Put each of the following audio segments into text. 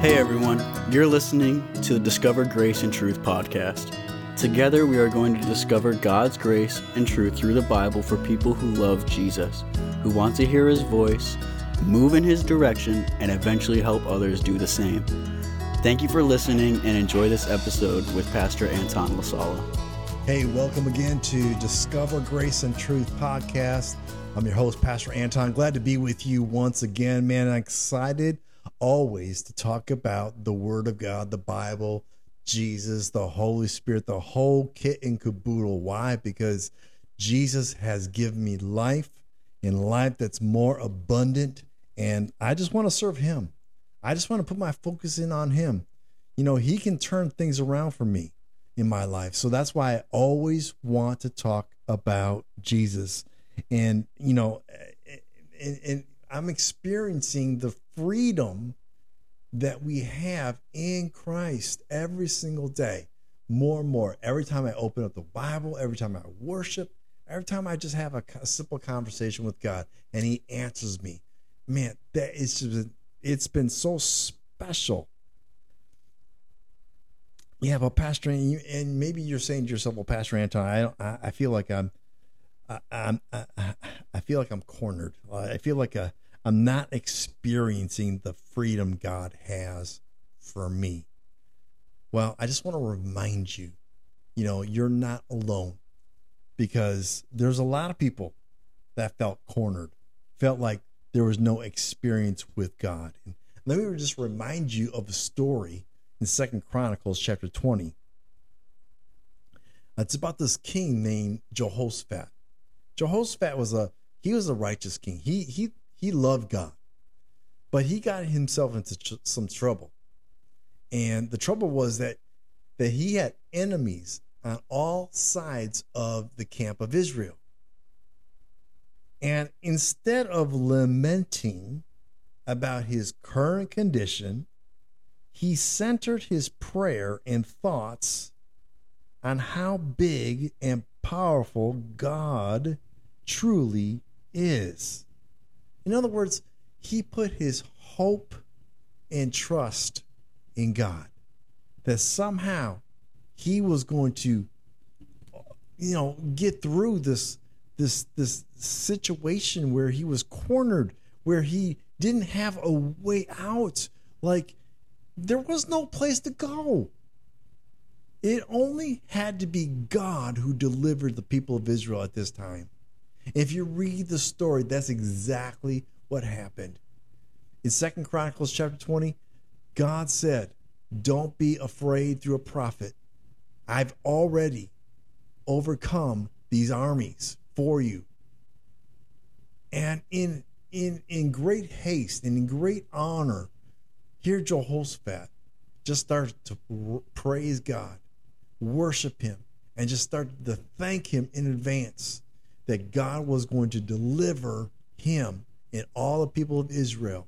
Hey everyone, you're listening to the Discover Grace and Truth podcast. Together, we are going to discover God's grace and truth through the Bible for people who love Jesus, who want to hear his voice, move in his direction, and eventually help others do the same. Thank you for listening and enjoy this episode with Pastor Anton Lasala. Hey, welcome again to Discover Grace and Truth podcast. I'm your host, Pastor Anton. Glad to be with you once again, man. I'm excited always to talk about the Word of God, the Bible, Jesus, the Holy Spirit, the whole kit and caboodle. Why? Because Jesus has given me life and life that's more abundant. And I just want to serve Him. I just want to put my focus in on Him. You know, He can turn things around for me in my life. So that's why I always want to talk about Jesus. And, you know, eh, eh, and, and I'm experiencing the freedom that we have in Christ every single day, more and more. Every time I open up the Bible, every time I worship, every time I just have a, simple conversation with God and He answers me, man, that is just, it's been so special. Yeah, but Pastor, and, you, and maybe you're saying to yourself, "Well, Pastor Anton, I don't, I, I feel like I'm, I, I'm, I, I feel like I'm cornered. I feel like a, I'm not experiencing the freedom God has for me. Well, I just want to remind you, you know, you're not alone because there's a lot of people that felt cornered, felt like there was no experience with God. And let me just remind you of a story in Second Chronicles chapter 20. It's about this king named Jehoshaphat. Jehoshaphat was a he was a righteous king. He he he loved God, but he got himself into tr- some trouble. And the trouble was that that he had enemies on all sides of the camp of Israel. And instead of lamenting about his current condition, he centered his prayer and thoughts on how big and powerful God truly is. In other words, he put his hope and trust in God. That somehow he was going to you know get through this this this situation where he was cornered where he didn't have a way out. Like there was no place to go. It only had to be God who delivered the people of Israel at this time if you read the story, that's exactly what happened. In Second Chronicles chapter 20, God said, Don't be afraid through a prophet. I've already overcome these armies for you. And in in in great haste and in great honor, here Jehoshaphat just started to praise God, worship him, and just started to thank him in advance that God was going to deliver him and all the people of Israel,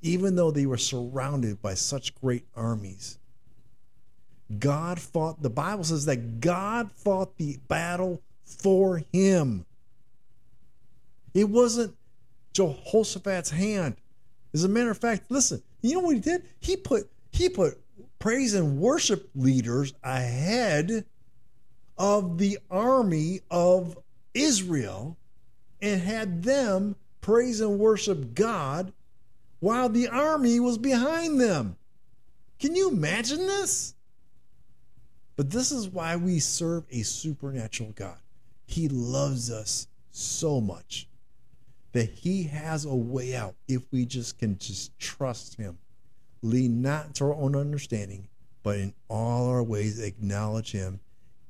even though they were surrounded by such great armies. God fought, the Bible says that God fought the battle for him. It wasn't Jehoshaphat's hand. As a matter of fact, listen, you know what he did? He put he put praise and worship leaders ahead of the army of Israel and had them praise and worship God while the army was behind them. Can you imagine this? But this is why we serve a supernatural God. He loves us so much that he has a way out if we just can just trust him. Lean not to our own understanding, but in all our ways acknowledge him.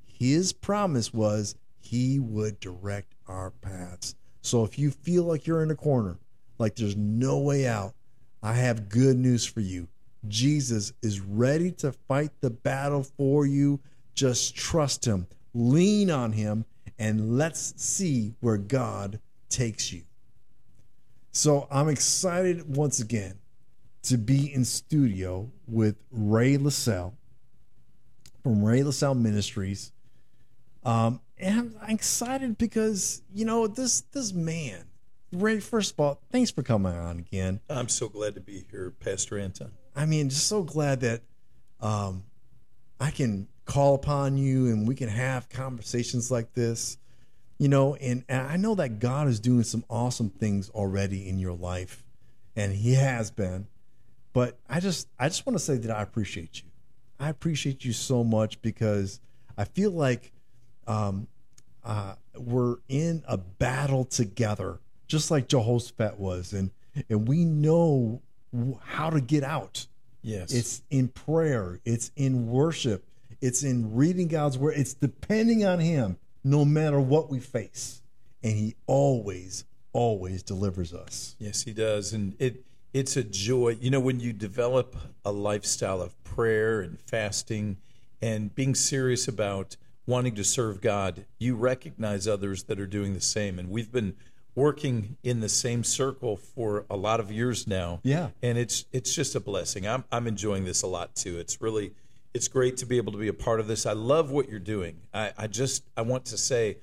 His promise was he would direct our paths. So if you feel like you're in a corner, like there's no way out, I have good news for you. Jesus is ready to fight the battle for you. Just trust him, lean on him, and let's see where God takes you. So I'm excited once again to be in studio with Ray LaSalle from Ray LaSalle Ministries. Um, and I'm excited because you know this this man. Ray, first of all, thanks for coming on again. I'm so glad to be here, Pastor Anton. I mean, just so glad that um, I can call upon you and we can have conversations like this. You know, and, and I know that God is doing some awesome things already in your life, and He has been. But I just, I just want to say that I appreciate you. I appreciate you so much because I feel like um, uh, we're in a battle together, just like Jehoshaphat was, and and we know how to get out. Yes, it's in prayer, it's in worship, it's in reading God's word, it's depending on Him, no matter what we face, and He always, always delivers us. Yes, He does, and it it's a joy. You know, when you develop a lifestyle of prayer and fasting and being serious about wanting to serve God, you recognize others that are doing the same. And we've been working in the same circle for a lot of years now. Yeah. And it's it's just a blessing. I'm I'm enjoying this a lot too. It's really it's great to be able to be a part of this. I love what you're doing. I, I just I want to say,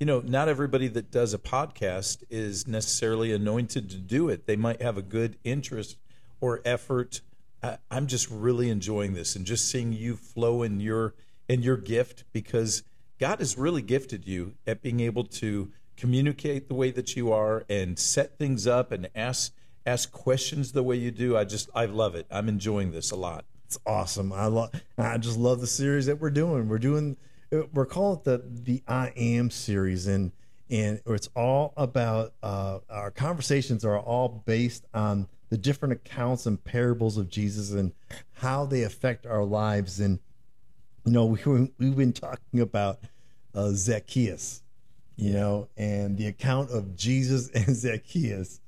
you know, not everybody that does a podcast is necessarily anointed to do it. They might have a good interest or effort. I, I'm just really enjoying this and just seeing you flow in your and your gift because God has really gifted you at being able to communicate the way that you are and set things up and ask ask questions the way you do. I just I love it. I'm enjoying this a lot. It's awesome. I love I just love the series that we're doing. We're doing we're calling it the the I am series and and it's all about uh, our conversations are all based on the different accounts and parables of Jesus and how they affect our lives and you know, we, we've been talking about uh, Zacchaeus, you know, and the account of Jesus and Zacchaeus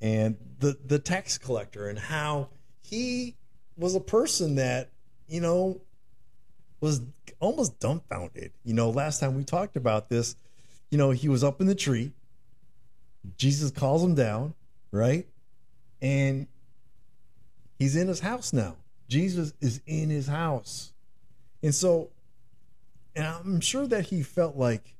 and the, the tax collector and how he was a person that, you know, was almost dumbfounded. You know, last time we talked about this, you know, he was up in the tree. Jesus calls him down, right? And he's in his house now. Jesus is in his house. And so, and I'm sure that he felt like,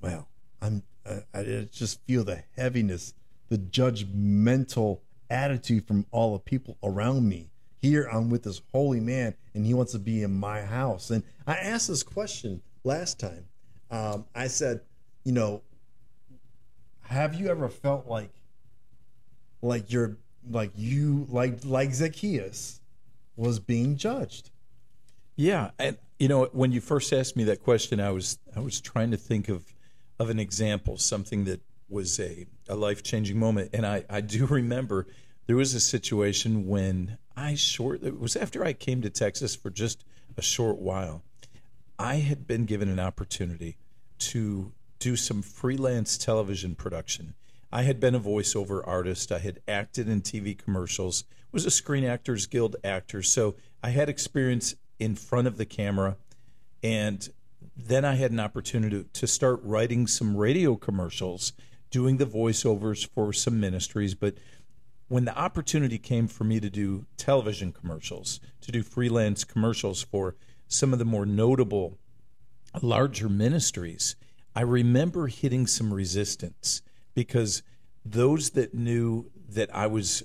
well, I'm, I, I just feel the heaviness, the judgmental attitude from all the people around me. Here I'm with this holy man, and he wants to be in my house. And I asked this question last time. Um, I said, you know, have you ever felt like, like you're, like you, like like Zacchaeus, was being judged? Yeah, and you know, when you first asked me that question, I was I was trying to think of of an example, something that was a, a life changing moment, and I I do remember there was a situation when I short it was after I came to Texas for just a short while. I had been given an opportunity to do some freelance television production. I had been a voiceover artist. I had acted in TV commercials. Was a Screen Actors Guild actor, so I had experience in front of the camera. And then I had an opportunity to start writing some radio commercials, doing the voiceovers for some ministries. But when the opportunity came for me to do television commercials, to do freelance commercials for some of the more notable, larger ministries, I remember hitting some resistance because those that knew that I was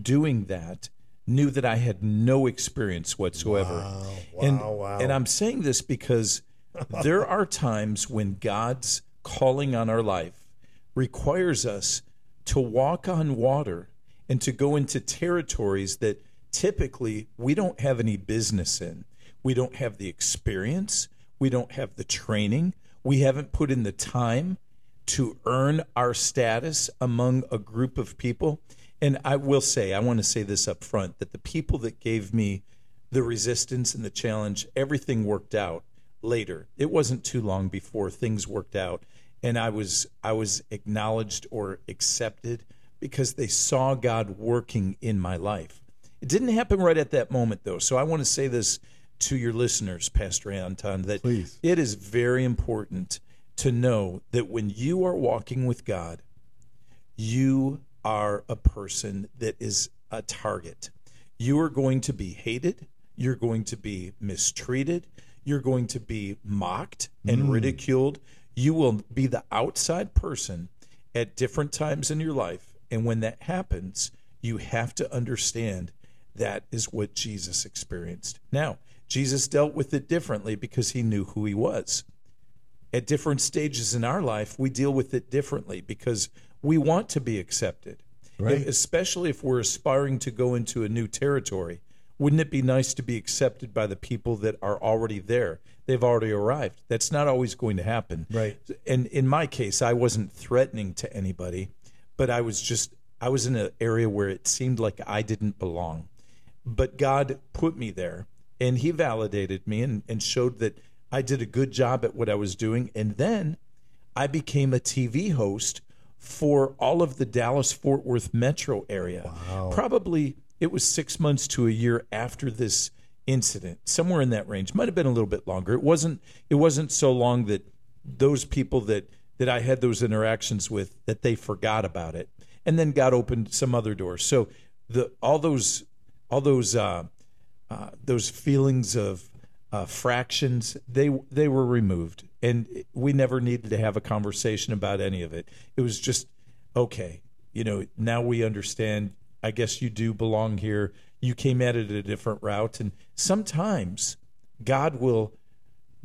doing that knew that I had no experience whatsoever. Wow, wow, and, wow. and I'm saying this because there are times when God's calling on our life requires us to walk on water and to go into territories that typically we don't have any business in. We don't have the experience, we don't have the training, we haven't put in the time to earn our status among a group of people. And I will say, I want to say this up front that the people that gave me the resistance and the challenge, everything worked out later. It wasn't too long before things worked out and I was I was acknowledged or accepted because they saw God working in my life. It didn't happen right at that moment though. So I want to say this to your listeners, Pastor Anton, that Please. it is very important to know that when you are walking with God, you are a person that is a target. You are going to be hated, you're going to be mistreated, you're going to be mocked and mm. ridiculed. You will be the outside person at different times in your life. And when that happens, you have to understand That is what Jesus experienced. Now, Jesus dealt with it differently because he knew who he was. At different stages in our life, we deal with it differently because we want to be accepted. Right. Especially if we're aspiring to go into a new territory. Wouldn't it be nice to be accepted by the people that are already there? They've already arrived. That's not always going to happen. Right. And in my case, I wasn't threatening to anybody, but I was just, I was in an area where it seemed like I didn't belong. But God put me there and He validated me and, and showed that I did a good job at what I was doing. And then I became a TV host for all of the Dallas Fort Worth metro area. Probably it was six months to a year after this incident, somewhere in that range. Might have been a little bit longer. It wasn't. It wasn't so long that those people that that I had those interactions with that they forgot about it, and then God opened some other doors. So the all those all those uh, uh, those feelings of uh, fractions they they were removed, and we never needed to have a conversation about any of it. It was just okay. You know, now we understand. I guess you do belong here. You came at it a different route, and sometimes God will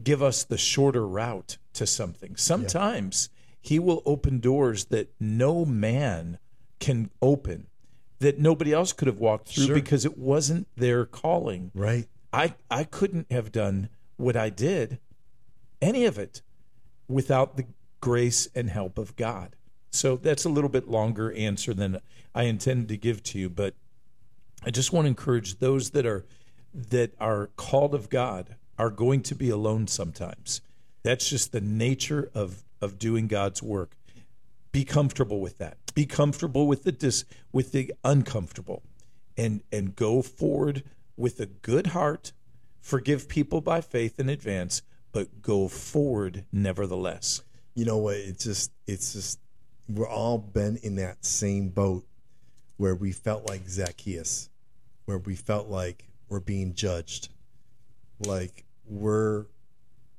give us the shorter route to something. Sometimes He will open doors that no man can open, that nobody else could have walked through Sure. because it wasn't their calling. Right. I I couldn't have done what I did, any of it, without the grace and help of God. So that's a little bit longer answer than I intended to give to you, but I just want to encourage those that are that are called of God are going to be alone sometimes. That's just the nature of of doing God's work. Be comfortable with that. Be comfortable with the dis with the uncomfortable and and go forward with a good heart. Forgive people by faith in advance, but go forward nevertheless. You know what? It's just, it's just, we're all been in that same boat where we felt like Zacchaeus, where we felt like we're being judged, like we're,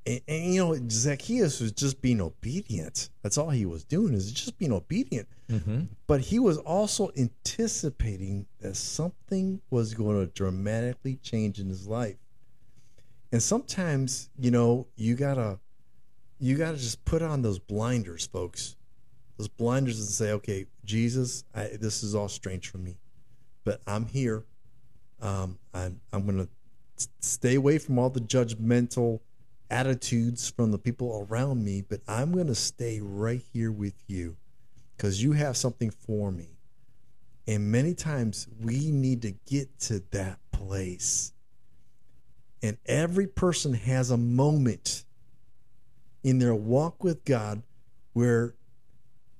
and, and you know, Zacchaeus was just being obedient. That's all he was doing is just being obedient. Mm-hmm. But he was also anticipating that something was going to dramatically change in his life. And sometimes, you know, you gotta you got to just put on those blinders, folks. Those blinders and say, okay, Jesus, I, this is all strange for me, but I'm here. Um, I'm, I'm to stay away from all the judgmental attitudes from the people around me, but I'm going to stay right here with you because you have something for me. And many times we need to get to that place. And every person has a moment in their walk with God where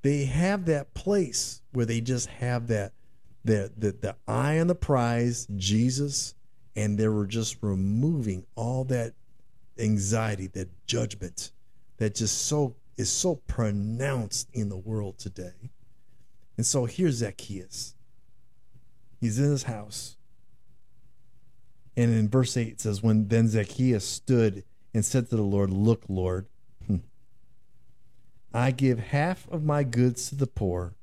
they have that place where they just have that the the, the eye on the prize, Jesus, and they were just removing all that anxiety, that judgment that just so is so pronounced in the world today. And so here's Zacchaeus. He's in his house. And in verse 8 it says, When then Zacchaeus stood and said to the Lord, Look, Lord, hmm, I give half of my goods to the poor.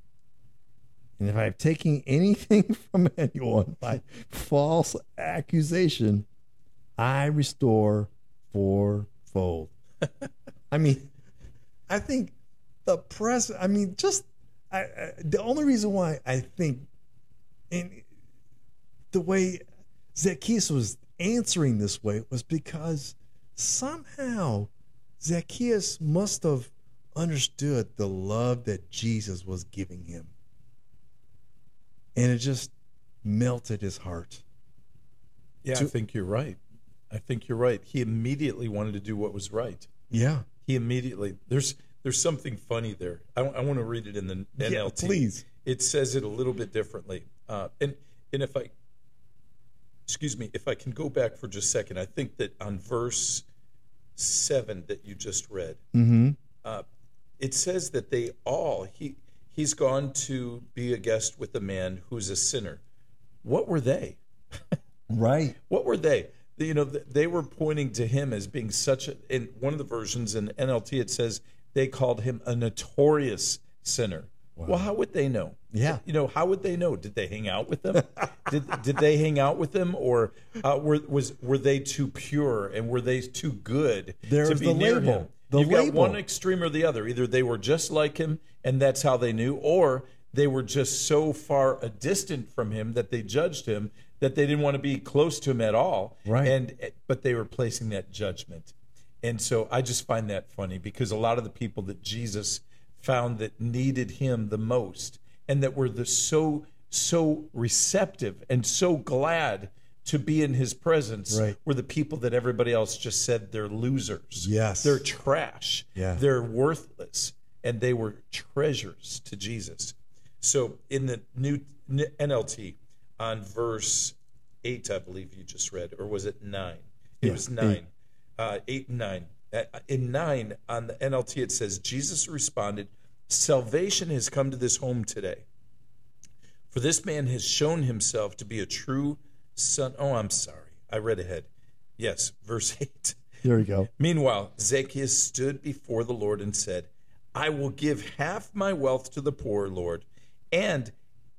And if I have taken anything from anyone by false accusation, I restore fourfold. I mean, I think the press, I mean, just I, I, the only reason why I think in the way Zacchaeus was answering this way was because somehow Zacchaeus must have understood the love that Jesus was giving him. And it just melted his heart. Yeah, I To- think you're right. I think you're right. He immediately wanted to do what was right. Yeah. He immediately there's there's something funny there. I, I want to read it in the NLT. Yeah, please. It says it a little bit differently. Uh, and and if I excuse me, if I can go back for just a second, I think that on verse seven that you just read, Mm-hmm. uh, it says that they all he he's gone to be a guest with a man who's a sinner. What were they? Right. What were they? You know, they were pointing to him as being such a. In one of the versions in NLT, it says they called him a notorious sinner. Well, how would they know? Yeah. You know, how would they know? Did they hang out with them? did did they hang out with them, or uh, were was were they too pure and were they too good to be the near label. him? The You've got label. one extreme or the other. Either they were just like him and that's how they knew, or they were just so far a distant from him that they judged him that they didn't want to be close to him at all. Right. And but they were placing that judgment. And so I just find that funny because a lot of the people that Jesus found that needed him the most and that were the so so receptive and so glad to be in his presence Right. were the people that everybody else just said they're losers. Yes. They're trash. Yeah. They're worthless. And they were treasures to Jesus. So in the new NLT on verse 8, I believe you just read, or was it 9? It Yeah, was 9. Uh, 8 and 9. Uh, In 9 on the NLT, it says, Jesus responded, Salvation has come to this home today. For this man has shown himself to be a true son. Oh, I'm sorry. I read ahead. Yes, verse 8. There you go. Meanwhile, Zacchaeus stood before the Lord and said, I will give half my wealth to the poor, Lord, and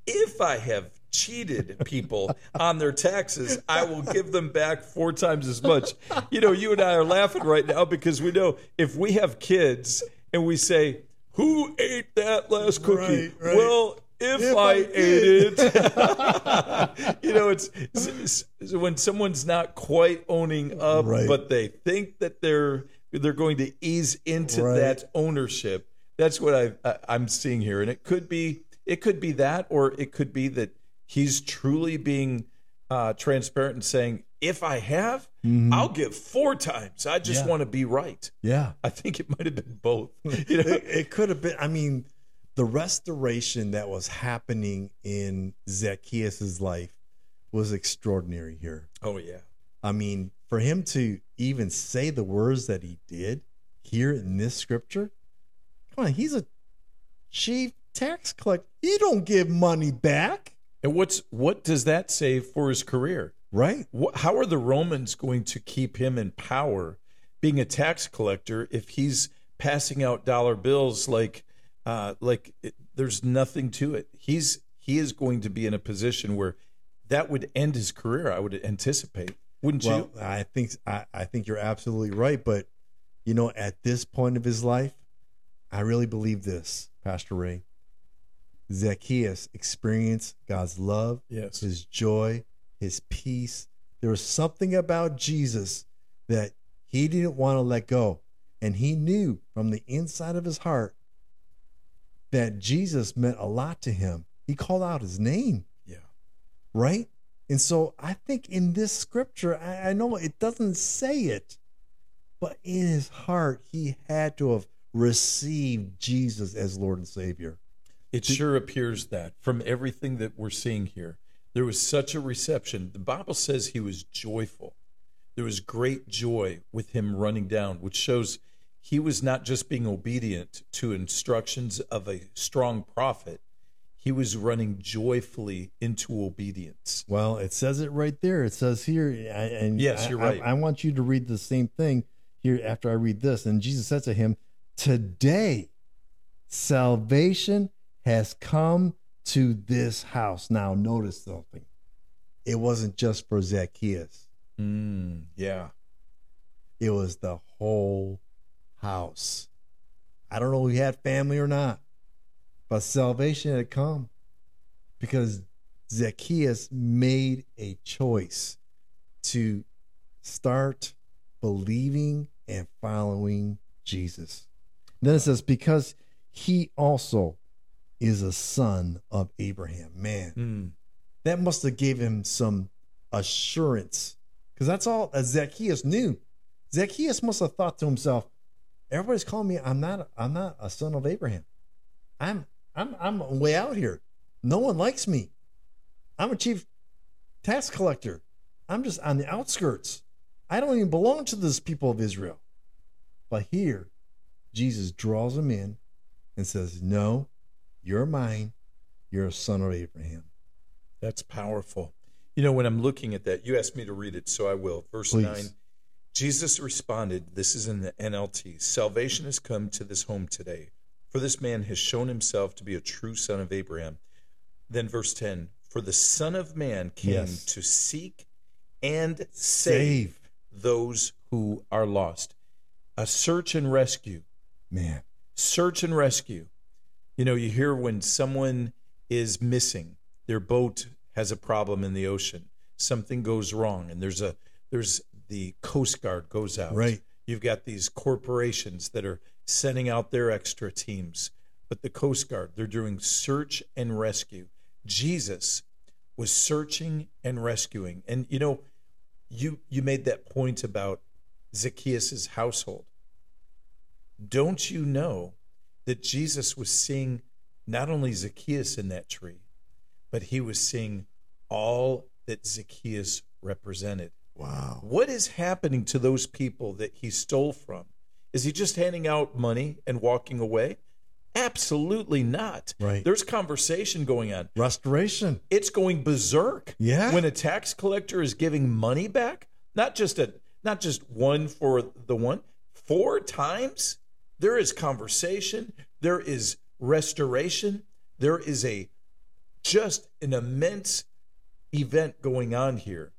if I have cheated people on their taxes, I will give them back four times as much. You know, you and I are laughing right now because we know if we have kids and we say, Who ate that last cookie? Right, right. Well, if, If I, I ate it, you know, it's, it's- it's when someone's not quite owning up, Right. but they think that they're they're going to ease into that ownership. That's what I, I I'm seeing here, and it could be it could be that, or it could be that he's truly being uh, transparent and saying, "If I have, mm-hmm. I'll give four times. I just Yeah. want to be right." Yeah. I think it might have been both. You know, it, it could have been. I mean, the restoration that was happening in Zacchaeus' life was extraordinary here. oh yeah, I mean, for him to even say the words that he did here in this scripture, come on, he's a chief tax collector. He don't give money back, and what's what does that say for his career? Right? How are the Romans going to keep him in power, being a tax collector, if he's passing out dollar bills like, uh, like it, there's nothing to it? He's he is going to be in a position where that would end his career. I would anticipate, wouldn't Well, you? I think I, I think you're absolutely right, but you know, at this point of his life, I really believe this, Pastor Ray. Zacchaeus experienced God's love, Yes. his joy, his peace. There was something about Jesus that he didn't want to let go. And he knew from the inside of his heart that Jesus meant a lot to him. He called out his name Yeah. right? And so I think in this scripture, I, I know it doesn't say it, but in his heart, he had to have received Jesus as Lord and Savior. It sure appears that from everything that we're seeing here, there was such a reception. The Bible says he was joyful. There was great joy with him running down, which shows he was not just being obedient to instructions of a strong prophet, he was running joyfully into obedience. Well, it says it right there. It says here, I- and Yes, you're I- right. I, want you to read the same thing here after I read this. And Jesus said to him, Today, salvation has come to this house. Now, notice something. It wasn't just for Zacchaeus. Mm, yeah. It was the whole house. I don't know if he had family or not, but salvation had come because Zacchaeus made a choice to start believing and following Jesus. Then it says, because he also is a son of Abraham. Man, Mm, that must have gave him some assurance because that's all Zacchaeus knew. Zacchaeus must have thought to himself, "Everybody's calling me. I'm not. I'm not a son of Abraham. I'm. I'm. I'm way out here. No one likes me. I'm a chief tax collector. I'm just on the outskirts. I don't even belong to this people of Israel." But here, Jesus draws him in and says, "No, you're mine. You're a son of Abraham." that's powerful. You know, when I'm looking at that, you asked me to read it, so I will. Verse Please. 9 Jesus responded, this is in the NLT Salvation has come to this home today, For this man has shown himself to be a true son of Abraham. Then verse 10 For the Son of Man came Yes. to seek and save, Save. those who are lost. A search and rescue. Man. Search and rescue. You know, you hear when someone is missing, their boat has a problem in the ocean, something goes wrong, and there's a there's the Coast Guard goes out. Right. You've got these corporations that are sending out their extra teams, but the Coast Guard, they're doing search and rescue. Jesus was searching and rescuing. And you know, you you made that point about Zacchaeus' household. Don't you know that Jesus was seeing not only Zacchaeus in that tree, but he was seeing all that Zacchaeus represented? Wow. What is happening to those people that he stole from? Is he just handing out money and walking away? Absolutely not. Right. There's conversation going on. Restoration. It's going berserk. Yeah. When a tax collector is giving money back, not just a not just one for the one, four times, there is conversation, there is restoration, there is a just an immense event going on here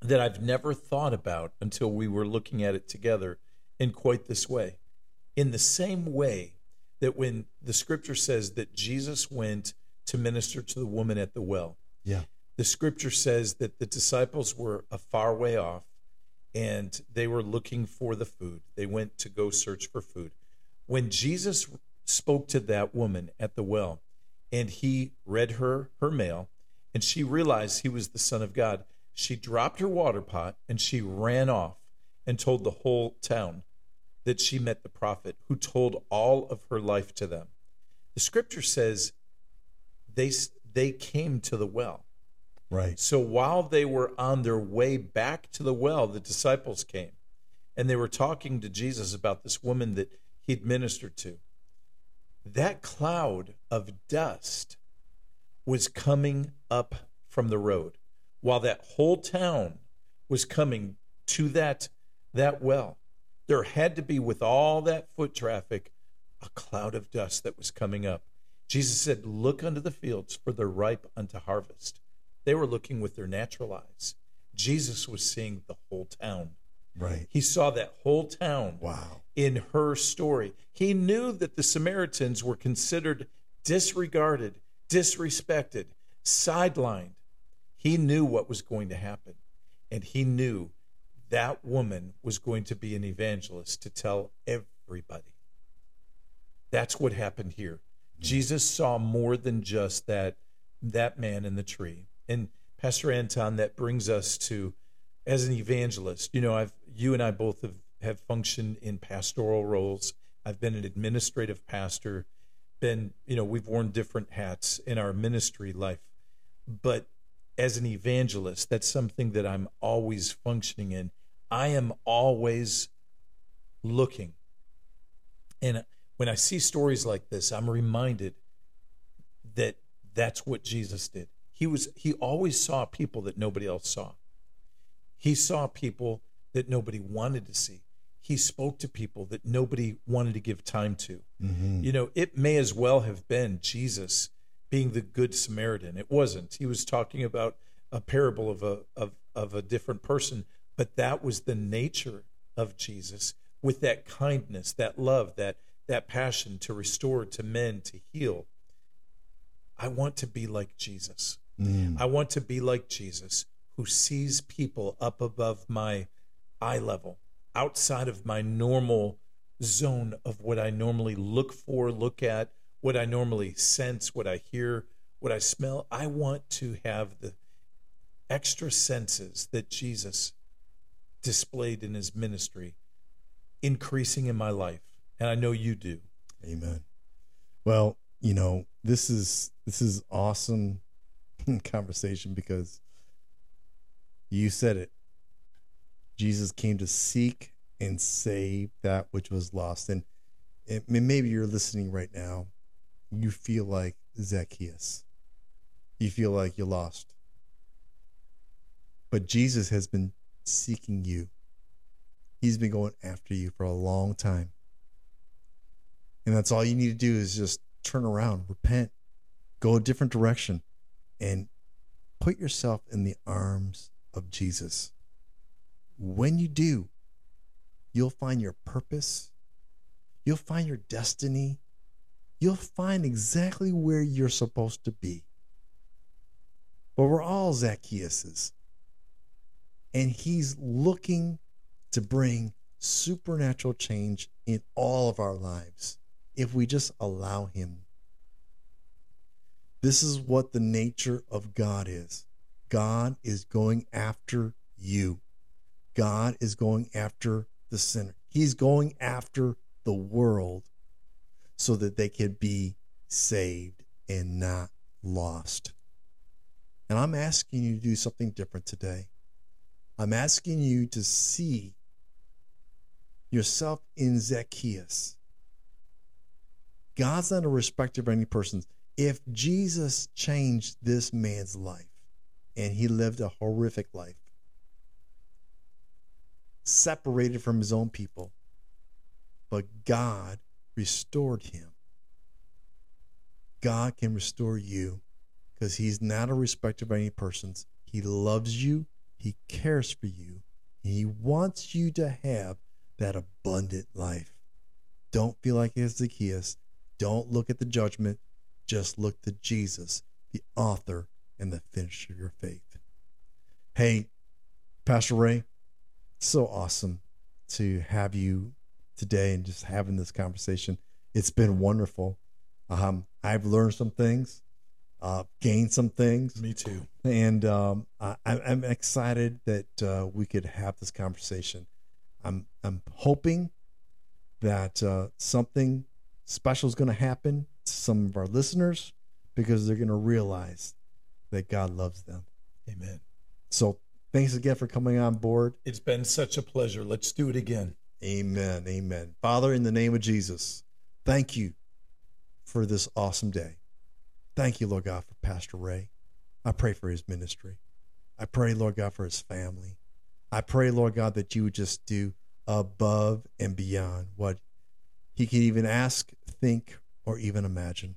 that I've never thought about until we were looking at it together in quite this way. In the same way that when the scripture says that Jesus went to minister to the woman at the well, Yeah. the scripture says that the disciples were a far way off and they were looking for the food. They went to go search for food. When Jesus spoke to that woman at the well and he read her her mail and she realized he was the son of God, she dropped her water pot and she ran off and told the whole town that she met the prophet who told all of her life to them. The scripture says they they came to the well. Right. So while they were on their way back to the well, the disciples came and they were talking to Jesus about this woman that he'd ministered to. That cloud of dust was coming up from the road while that whole town was coming to that that well. There had to be with all that foot traffic a cloud of dust that was coming up. Jesus said, "Look unto the fields for they're ripe unto harvest." They were looking with their natural eyes. Jesus was seeing the whole town. Right. He saw that whole town Wow. in her story. He knew that the Samaritans were considered disregarded, disrespected, sidelined. He knew what was going to happen. And he knew that woman was going to be an evangelist to tell everybody. That's what happened here. Mm. Jesus saw more than just that that man in the tree. And Pastor Anton, that brings us to as an evangelist. You know, I've you and I both have, have functioned in pastoral roles. I've been an administrative pastor, been, you know, we've worn different hats in our ministry life. But as an evangelist, that's something that I'm always functioning in. I am always looking. And when I see stories like this, I'm reminded that that's what Jesus did. He was he always saw people that nobody else saw. He saw people that nobody wanted to see. He spoke to people that nobody wanted to give time to. Mm-hmm. You know, it may as well have been Jesus being the good Samaritan. It wasn't. He was talking about a parable of a of, of a different person, but that was the nature of Jesus with that kindness, that love, that that passion to restore, to mend, to heal. I want to be like Jesus. Mm. I want to be like Jesus who sees people up above my eye level, outside of my normal zone of what I normally look for, look at, what I normally sense, what I hear, what I smell. I want to have the extra senses that Jesus displayed in his ministry increasing in my life. And I know you do. Amen. Well, you know, this is this is awesome conversation because you said it. Jesus came to seek and save that which was lost. And, maybe you're listening right now. You feel like Zacchaeus. You feel like you're lost. But Jesus has been seeking you. He's been going after you for a long time. And that's all you need to do is just turn around, repent, go a different direction, and put yourself in the arms of Jesus. When you do, you'll find your purpose, you'll find your destiny, you'll find exactly where you're supposed to be. But we're all Zacchaeuses. And he's looking to bring supernatural change in all of our lives if we just allow him. This is what the nature of God is. God is going after you. God is going after the sinner. He's going after the world so that they can be saved and not lost. And I'm asking you to do something different today. I'm asking you to see yourself in Zacchaeus. God's not a respecter of any person. If Jesus changed this man's life and he lived a horrific life, separated from his own people, but God restored him. God can restore you because he's not a respecter of any persons. He loves you, he cares for you, he wants you to have that abundant life. Don't feel like Zacchaeus. Don't look at the judgment. Just look to Jesus, the author and the finisher of your faith. Hey, Pastor Ray, so awesome to have you today and just having this conversation. It's been wonderful. Um, I've learned some things, uh, gained some things. Me too. And um, I, I'm excited that uh, we could have this conversation. I'm I'm hoping that uh, something special is going to happen to some of our listeners because they're going to realize that God loves them. Amen. So thanks again for coming on board. It's been such a pleasure. Let's do it again. Amen. Amen. Father, in the name of Jesus, thank you for this awesome day. Thank you, Lord God, for Pastor Ray. I pray for his ministry. I pray, Lord God, for his family. I pray, Lord God, that you would just do above and beyond what he can even ask, think, or even imagine.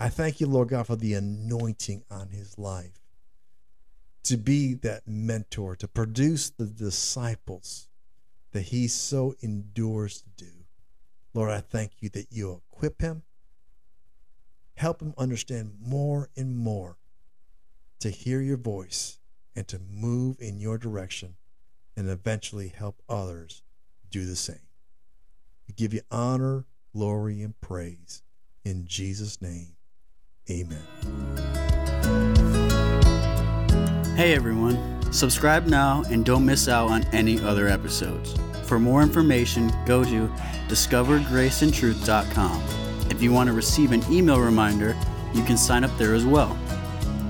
I thank you, Lord God, for the anointing on his life to be that mentor, to produce the disciples that he so endures to do. Lord, I thank you that you equip him, help him understand more and more to hear your voice and to move in your direction and eventually help others do the same. We give you honor, glory, and praise. In Jesus' name, amen. Hey everyone, subscribe now and don't miss out on any other episodes. For more information, go to discovergraceandtruth.com. If you want to receive an email reminder, you can sign up there as well.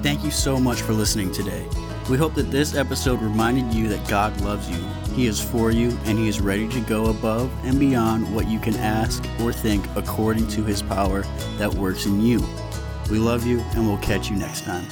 Thank you so much for listening today. We hope that this episode reminded you that God loves you, He is for you, and He is ready to go above and beyond what you can ask or think according to His power that works in you. We love you, and we'll catch you next time.